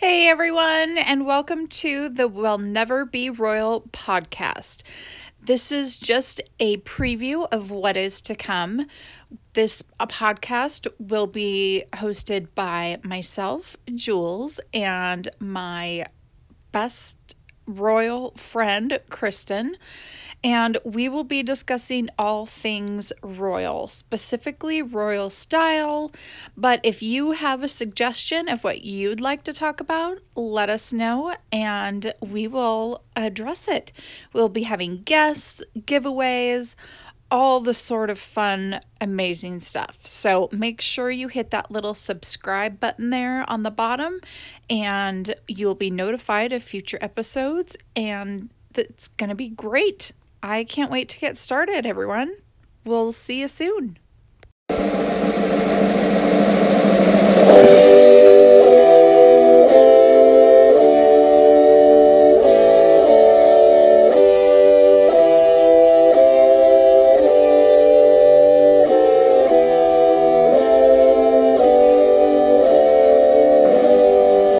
Hey everyone, and welcome to the Will Never Be Royal podcast. This is just a preview of what is to come. This podcast will be hosted by myself, Jules, and my best royal friend, Kristen and we will be discussing all things royal, specifically royal style. But if you have a suggestion of what you'd like to talk about, let us know and we will address it. We'll be having guests, giveaways, all the sort of fun, amazing stuff. So make sure you hit that little subscribe button there on the bottom, and you'll be notified of future episodes. And it's going to be great. I can't wait to get started, everyone. We'll see you soon.